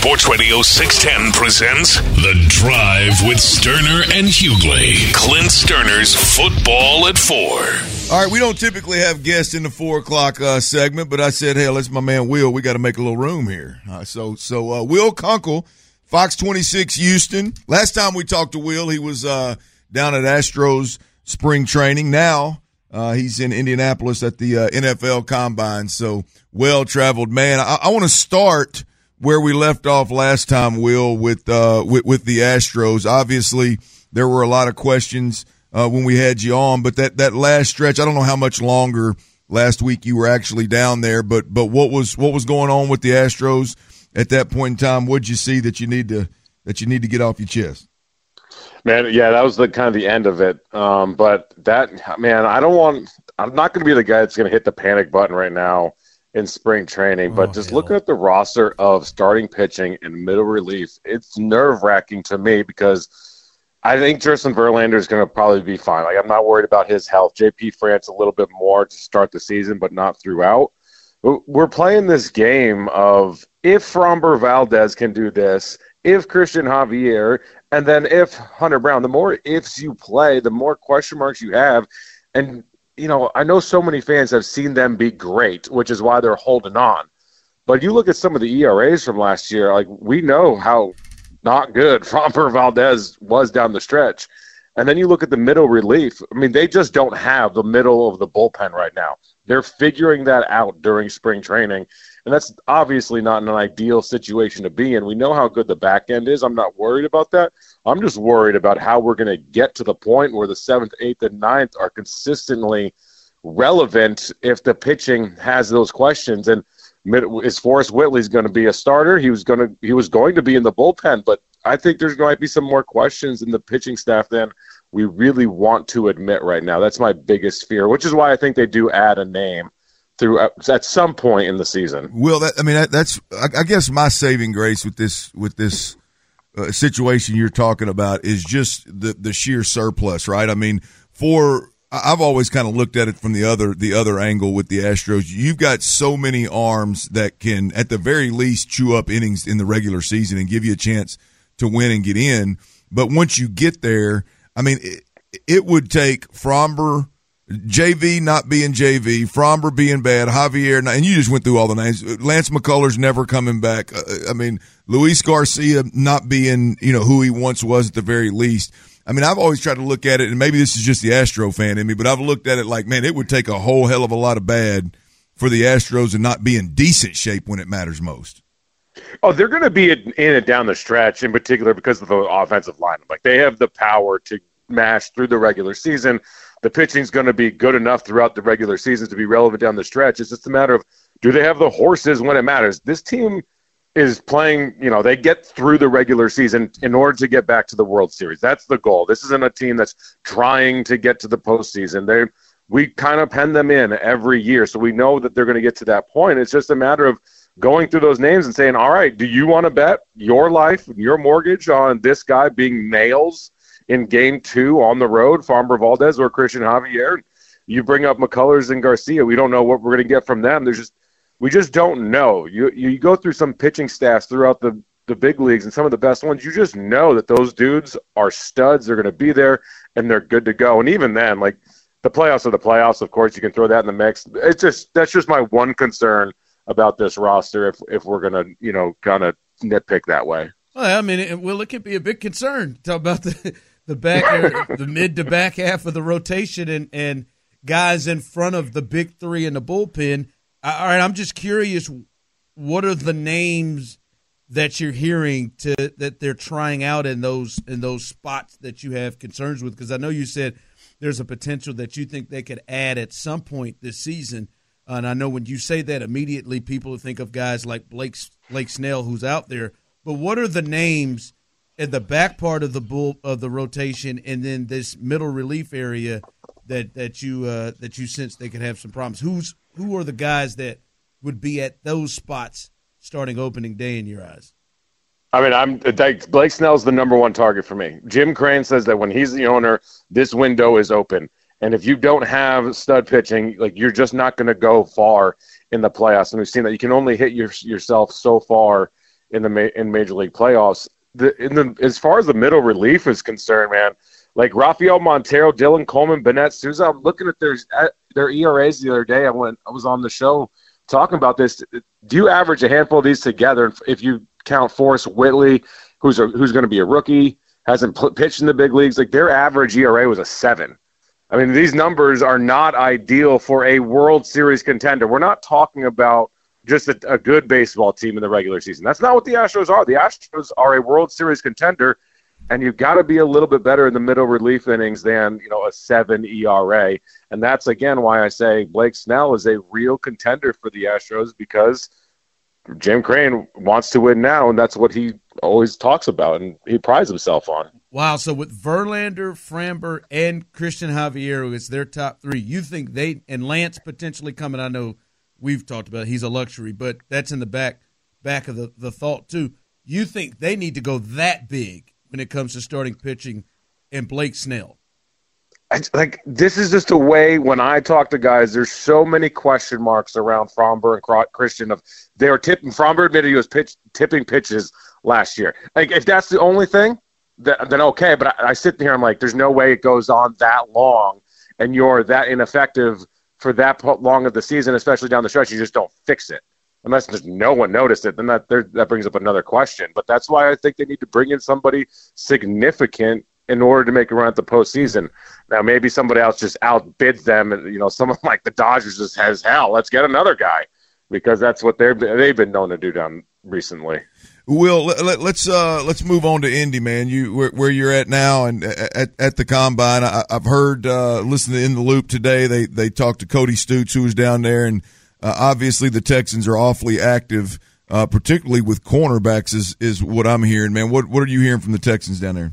Sports Radio 610 presents The Drive with Stoerner and Hughley. Clint Stoerner's Football at Four. All right, we don't typically have guests in the four o'clock uh, segment, but I said, "Hey, let's my man Will. We got to make a little room here." Uh, so, so uh, Will Kunkel, Fox 26 Houston. Last time we talked to Will, he was uh, down at Astros spring training. Now uh, he's in Indianapolis at the uh, NFL Combine. So, well traveled man. I, I want to start where we left off last time, Will, with uh, with, with the Astros. Obviously, there were a lot of questions uh, when we had you on, but that that last stretch, I don't know how much longer last week you were actually down there, but but what was what was going on with the Astros at that point in time? What'd you see that you need to that you need to get off your chest? Man, yeah, that was the kind of the end of it. Um, but that man, I don't want. I'm not going to be the guy that's going to hit the panic button right now in spring training, but oh, just hell. looking at the roster of starting pitching and middle relief, it's nerve wracking to me because I think Justin Verlander is going to probably be fine. Like I'm not worried about his health. JP France a little bit more to start the season, but not throughout. We're playing this game of if Framber Valdez can do this, if Christian Javier, and then if Hunter Brown. The more ifs you play, the more question marks you have. And you know, I know so many fans have seen them be great, which is why they're holding on. But you look at some of the ERAs from last year, like we know how not good Framber Valdez was down the stretch. And then you look at the middle relief. I mean, they just don't have the middle of the bullpen right now. They're figuring that out during spring training. And that's obviously not an ideal situation to be in. We know how good the back end is. I'm not worried about that. I'm just worried about how we're going to get to the point where the seventh, eighth, and ninth are consistently relevant if the pitching has those questions. And is Forrest Whitley's going to be a starter? He was going to he was going to be in the bullpen, but I think there's going to be some more questions in the pitching staff than we really want to admit right now. That's my biggest fear, which is why I think they do add a name through at some point in the season. Well, that, I mean that, that's I, I guess my saving grace with this with this uh, situation you're talking about is just the the sheer surplus, right? I mean, for I've always kind of looked at it from the other the other angle with the Astros. You've got so many arms that can, at the very least, chew up innings in the regular season and give you a chance to win and get in. But once you get there, I mean, it, it would take Framber, JV not being JV, Framber being bad, Javier, and you just went through all the names. Lance McCullers never coming back. Uh, I mean, Luis Garcia not being, you know, who he once was at the very least. I mean, I've always tried to look at it, and maybe this is just the Astro fan in me, but I've looked at it like, man, it would take a whole hell of a lot of bad for the Astros to not be in decent shape when it matters most. Oh, they're going to be in it down the stretch, in particular because of the offensive line. Like they have the power to mash through the regular season the pitching's going to be good enough throughout the regular season to be relevant down the stretch. It's just a matter of do they have the horses when it matters? This team is playing, you know, they get through the regular season in order to get back to the World Series. That's the goal. This isn't a team that's trying to get to the postseason. They we kind of pen them in every year, so we know that they're going to get to that point. It's just a matter of going through those names and saying, "All right, do you want to bet your life, your mortgage on this guy being nails in game two on the road, Framber Valdez or Christian Javier. You bring up McCullers and Garcia. We don't know what we're going to get from them. There's just we just don't know. You you go through some pitching staffs throughout the the big leagues and some of the best ones. You just know that those dudes are studs. They're going to be there and they're good to go. And even then, like the playoffs are the playoffs. Of course, you can throw that in the mix. It's just that's just my one concern about this roster if if we're gonna you know kind of nitpick that way. Well, I mean, it, well, it could be a big concern. Talk about the the back, the mid to back half of the rotation, and and guys in front of the big three in the bullpen. All right, I'm just curious. What are the names that you're hearing to that they're trying out in those in those spots that you have concerns with? Because I know you said there's a potential that you think they could add at some point this season. And I know when you say that, immediately people think of guys like Blake Blake Snell, who's out there. But what are the names in the back part of the bull of the rotation, and then this middle relief area that that you uh, that you sense they could have some problems? Who's who are the guys that would be at those spots starting opening day in your eyes? I mean, I'm Blake Snell's the number one target for me. Jim Crane says that when he's the owner, this window is open, and if you don't have stud pitching, like you're just not going to go far in the playoffs. And we've seen that you can only hit your, yourself so far in the in major league playoffs. The, in the as far as the middle relief is concerned, man, like Rafael Montero, Dylan Coleman, Bennett Sousa. I'm looking at their at their ERAs the other day. I went, I was on the show talking about this. Do you average a handful of these together? If you count Forrest Whitley, who's a, who's going to be a rookie, hasn't pitched in the big leagues, like their average ERA was a seven. I mean, these numbers are not ideal for a World Series contender. We're not talking about just a, a, good baseball team in the regular season. That's not what the Astros are. The Astros are a World Series contender, and you've got to be a little bit better in the middle relief innings than you know a seven ERA. And that's again why I say Blake Snell is a real contender for the Astros because Jim Crane wants to win now, and that's what he always talks about and he prides himself on. Wow! So with Verlander, Framber, and Christian Javier as their top three, you think they and Lance potentially coming? I know we've talked about it, he's a luxury, but that's in the back back of the, the thought too. You think they need to go that big when it comes to starting pitching and Blake Snell? like this is just a way when I talk to guys, there's so many question marks around Framber and Christian of they were tipping. Framber admitted he was pitch, tipping pitches last year. Like if that's the only thing, then, okay. But I, I sit here, I'm like, there's no way it goes on that long, and you're that ineffective for that long of the season, especially down the stretch. You just don't fix it unless there's no one noticed it. Then that that brings up another question. But that's why I think they need to bring in somebody significant in order to make a run at the postseason. Now, maybe somebody else just outbids them, and you know, someone like the Dodgers just has hell. Let's get another guy because that's what they're they've been known to do down recently. Will let, us let's, uh, let's move on to Indy, man. You where, where you're at now, and at, at the combine, I, have heard uh, listen to in the loop today. They they talked to Cody Stoots, who was down there, and uh, obviously the Texans are awfully active, uh, particularly with cornerbacks. Is is what I'm hearing, man. What what are you hearing from the Texans down there?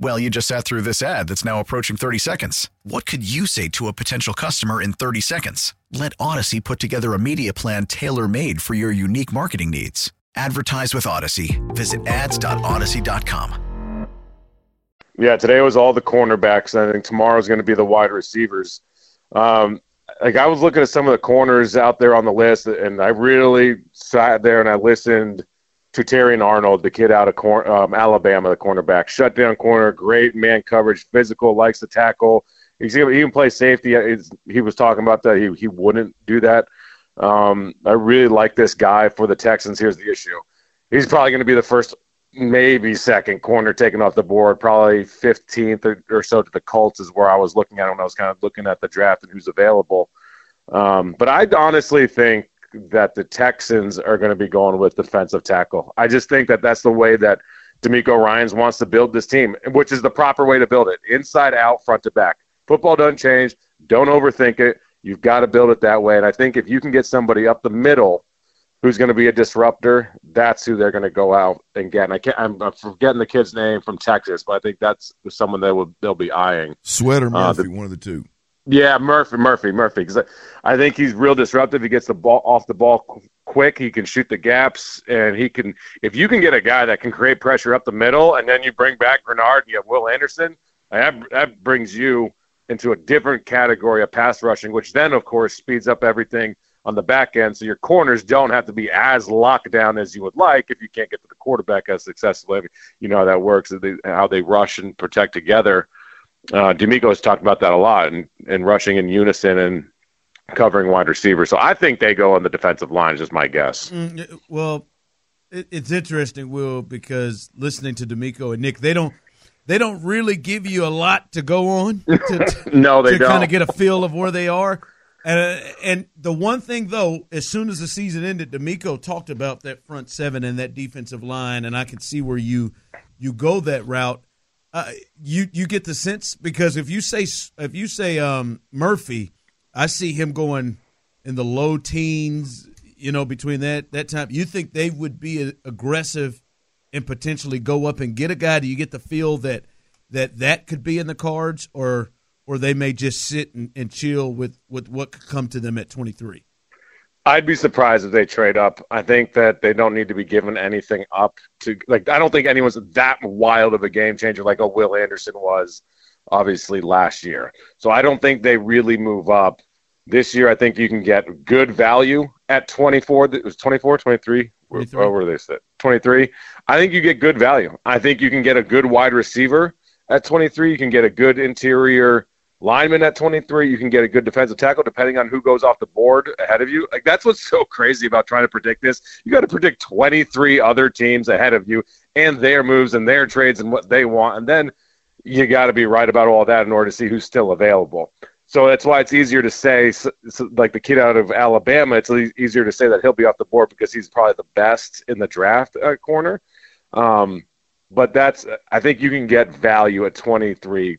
Well, you just sat through this ad that's now approaching 30 seconds. What could you say to a potential customer in 30 seconds? Let Audacy put together a media plan tailor made for your unique marketing needs. Advertise with Audacy. Visit ads.audacy.com. Yeah, today was all the cornerbacks. I think tomorrow's going to be the wide receivers. Um, like I was looking at some of the corners out there on the list, and I really sat there and I listened to Terrion Arnold, the kid out of cor- um, Alabama, the cornerback, shutdown corner, great man coverage, physical, likes to tackle. He can play safety. he was talking about that. He he wouldn't do that. Um, I really like this guy for the Texans. Here's the issue: he's probably going to be the first maybe second corner taken off the board, probably 15th or, or, so to the Colts is where I was looking at when I was kind of looking at the draft and who's available. Um, but I honestly think that the Texans are going to be going with defensive tackle. I just think that that's the way that DeMeco Ryans wants to build this team, which is the proper way to build it inside out, front to back. Football doesn't change. Don't overthink it. You've got to build it that way. And I think if you can get somebody up the middle who's going to be a disruptor, that's who they're going to go out and get. And I can't, I'm, I'm, forgetting the kid's name from Texas, but I think that's someone that will they'll be eyeing. Sweat or Murphy, uh, the, one of the two. Yeah, Murphy, Murphy, Murphy. Because I, think he's real disruptive. He gets the ball off the ball quick. He can shoot the gaps, and he can. If you can get a guy that can create pressure up the middle, and then you bring back Greenard, and you have Will Anderson, that that brings you into a different category of pass rushing, which then, of course, speeds up everything on the back end. So your corners don't have to be as locked down as you would like if you can't get to the quarterback as successfully. You know how that works, how they rush and protect together uh, has talked about that a lot and, and rushing in unison and covering wide receivers. So I think they go on the defensive line. Is just my guess. Mm, well, it, it's interesting, Will, because listening to DeMeco and Nick, they don't they don't really give you a lot to go on. To, no, they to don't. kind of get a feel of where they are. And, uh, and the one thing though, as soon as the season ended, DeMeco talked about that front seven and that defensive line, and I can see where you you go that route. Uh, you you get the sense because if you say if you say um, Murphy, I see him going in the low teens. You know, between that that time, you think they would be aggressive and potentially go up and get a guy? Do you get the feel that that that could be in the cards, or or they may just sit and, and chill with with what could come to them at twenty three? I'd be surprised if they trade up. I think that they don't need to be given anything up to like. I don't think anyone's that wild of a game changer like a Will Anderson was, obviously last year. So I don't think they really move up this year. I think you can get good value at 24. It was 24, 23. 23. Where, were they set? 23. I think you get good value. I think you can get a good wide receiver at 23. You can get a good interior lineman at 23 you can get a good defensive tackle depending on who goes off the board ahead of you. Like that's what's so crazy about trying to predict this. You got to predict 23 other teams ahead of you and their moves and their trades and what they want and then you got to be right about all that in order to see who's still available. So that's why it's easier to say like the kid out of alabama it's easier to say that he'll be off the board because he's probably the best in the draft uh, corner. Um, but that's i think you can get value at 23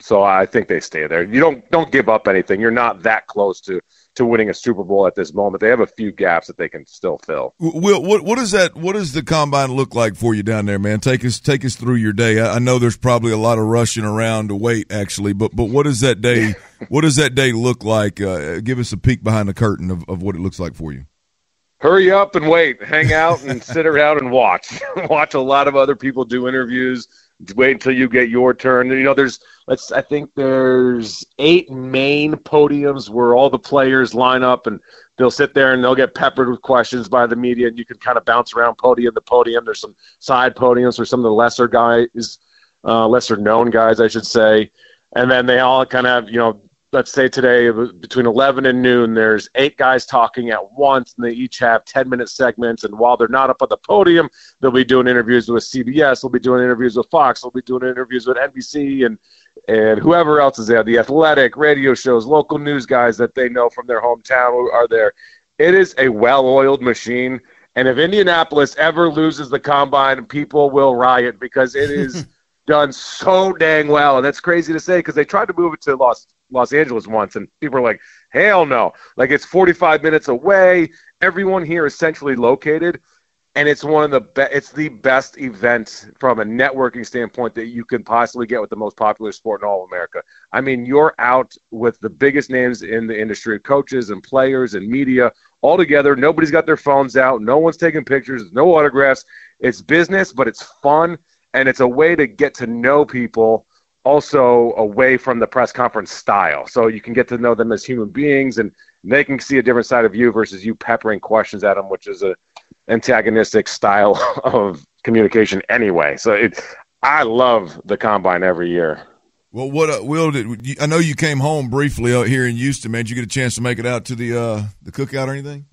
so I think they stay there. You don't don't give up anything. You're not that close to to winning a Super Bowl at this moment. They have a few gaps that they can still fill. Will, what what does that what does the combine look like for you down there, man? Take us take us through your day. I, I know there's probably a lot of rushing around to wait, actually, but but what does that day what does that day look like? Uh, give us a peek behind the curtain of, of what it looks like for you. Hurry up and wait. Hang out and sit around and watch. watch a lot of other people do interviews wait until you get your turn. You know, there's let's I think there's eight main podiums where all the players line up and they'll sit there and they'll get peppered with questions by the media and you can kind of bounce around podium to podium. There's some side podiums for some of the lesser guys, uh, lesser known guys, I should say. And then they all kind of, you know, let's say today between 11 and noon there's eight guys talking at once and they each have 10 minute segments and while they're not up on the podium they'll be doing interviews with cbs they'll be doing interviews with fox they'll be doing interviews with nbc and and whoever else is there the athletic radio shows local news guys that they know from their hometown are there. It is a well-oiled machine and if indianapolis ever loses the combine people will riot because it is done so dang well and that's crazy to say because they tried to move it to los Los Angeles once, and people are like, "Hell no!" Like it's 45 minutes away. Everyone here is centrally located, and it's one of the be- it's the best event from a networking standpoint that you can possibly get with the most popular sport in all of America. I mean, you're out with the biggest names in the industry, coaches and players and media all together. Nobody's got their phones out. No one's taking pictures. No autographs. It's business, but it's fun, and it's a way to get to know people also away from the press conference style. So you can get to know them as human beings and they can see a different side of you versus you peppering questions at them, which is a antagonistic style of communication anyway. So it, I love the combine every year. Well, what uh, Will did I know you came home briefly out here in Houston, man? Did you get a chance to make it out to the uh, the cookout or anything?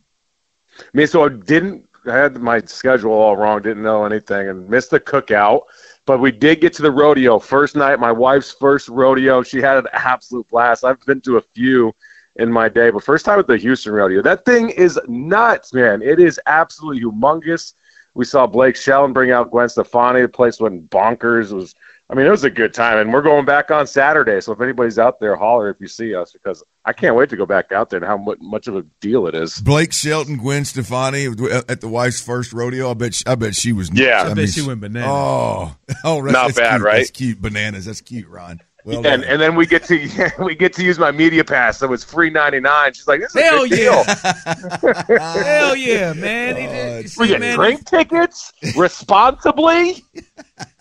I mean, so I didn't. I had my schedule all wrong. Didn't know anything and missed the cookout. But we did get to the rodeo first night. My wife's first rodeo. She had an absolute blast. I've been to a few in my day, but first time at the Houston rodeo. That thing is nuts, man. It is absolutely humongous. We saw Blake Shelton bring out Gwen Stefani. The place went bonkers. It was I mean, it was a good time, and we're going back on Saturday. So if anybody's out there, holler if you see us because I can't wait to go back out there and how much of a deal it is. Blake Shelton, Gwen Stefani at the wife's first rodeo. I bet. She, I bet she was. Yeah, I, I bet mean, she went bananas. Oh, oh, that's, not that's bad, cute. right? That's cute. Bananas. That's cute, Ron. Well and, and then we get to we get to use my media pass, so it's free ninety nine. She's like, "This is Hell a good yeah. deal." Hell yeah, man! Uh, we get man, drink tickets responsibly.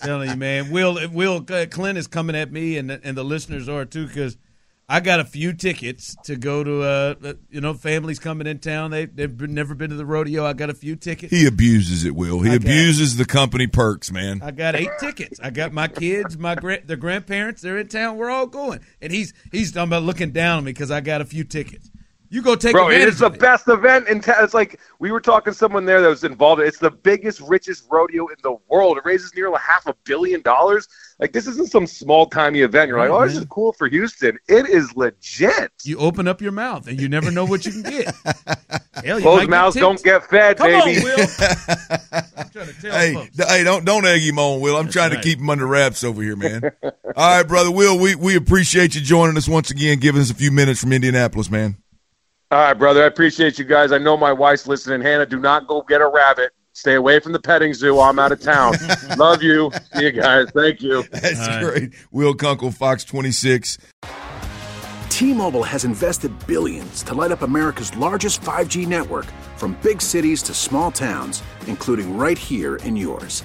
Telling you, man. Will Will uh, Clint is coming at me, and and the listeners are too, because I got a few tickets to go to. Uh, uh, you know, families coming in town. They they've never been to the rodeo. I got a few tickets. He abuses it. Will he I abuses got, the company perks, man? I got eight tickets. I got my kids, my gra- their grandparents. They're in town. We're all going, and he's he's talking about looking down on me because I got a few tickets. You go take Bro, it is the best event in town. It's like we were talking to someone there that was involved. It's the biggest, richest rodeo in the world. It raises nearly half a billion dollars. Like this isn't some small timey event. You're like, oh, this is cool for Houston. It is legit. You open up your mouth and you never know what you can get. Hell, Closed mouths don't get fed, Come baby. On, Will. I'm trying to tell hey, folks. hey, don't don't egg him on, Will. I'm That's trying right. to keep him under wraps over here, man. All right, brother Will, we we appreciate you joining us once again, giving us a few minutes from Indianapolis, man. All right, brother. I appreciate you guys. I know my wife's listening. Hannah, do not go get a rabbit. Stay away from the petting zoo. I'm out of town. Love you. See you guys. Thank you. That's All right. great. Will Kunkel, Fox 26. T-Mobile has invested billions to light up America's largest 5G network from big cities to small towns, including right here in yours.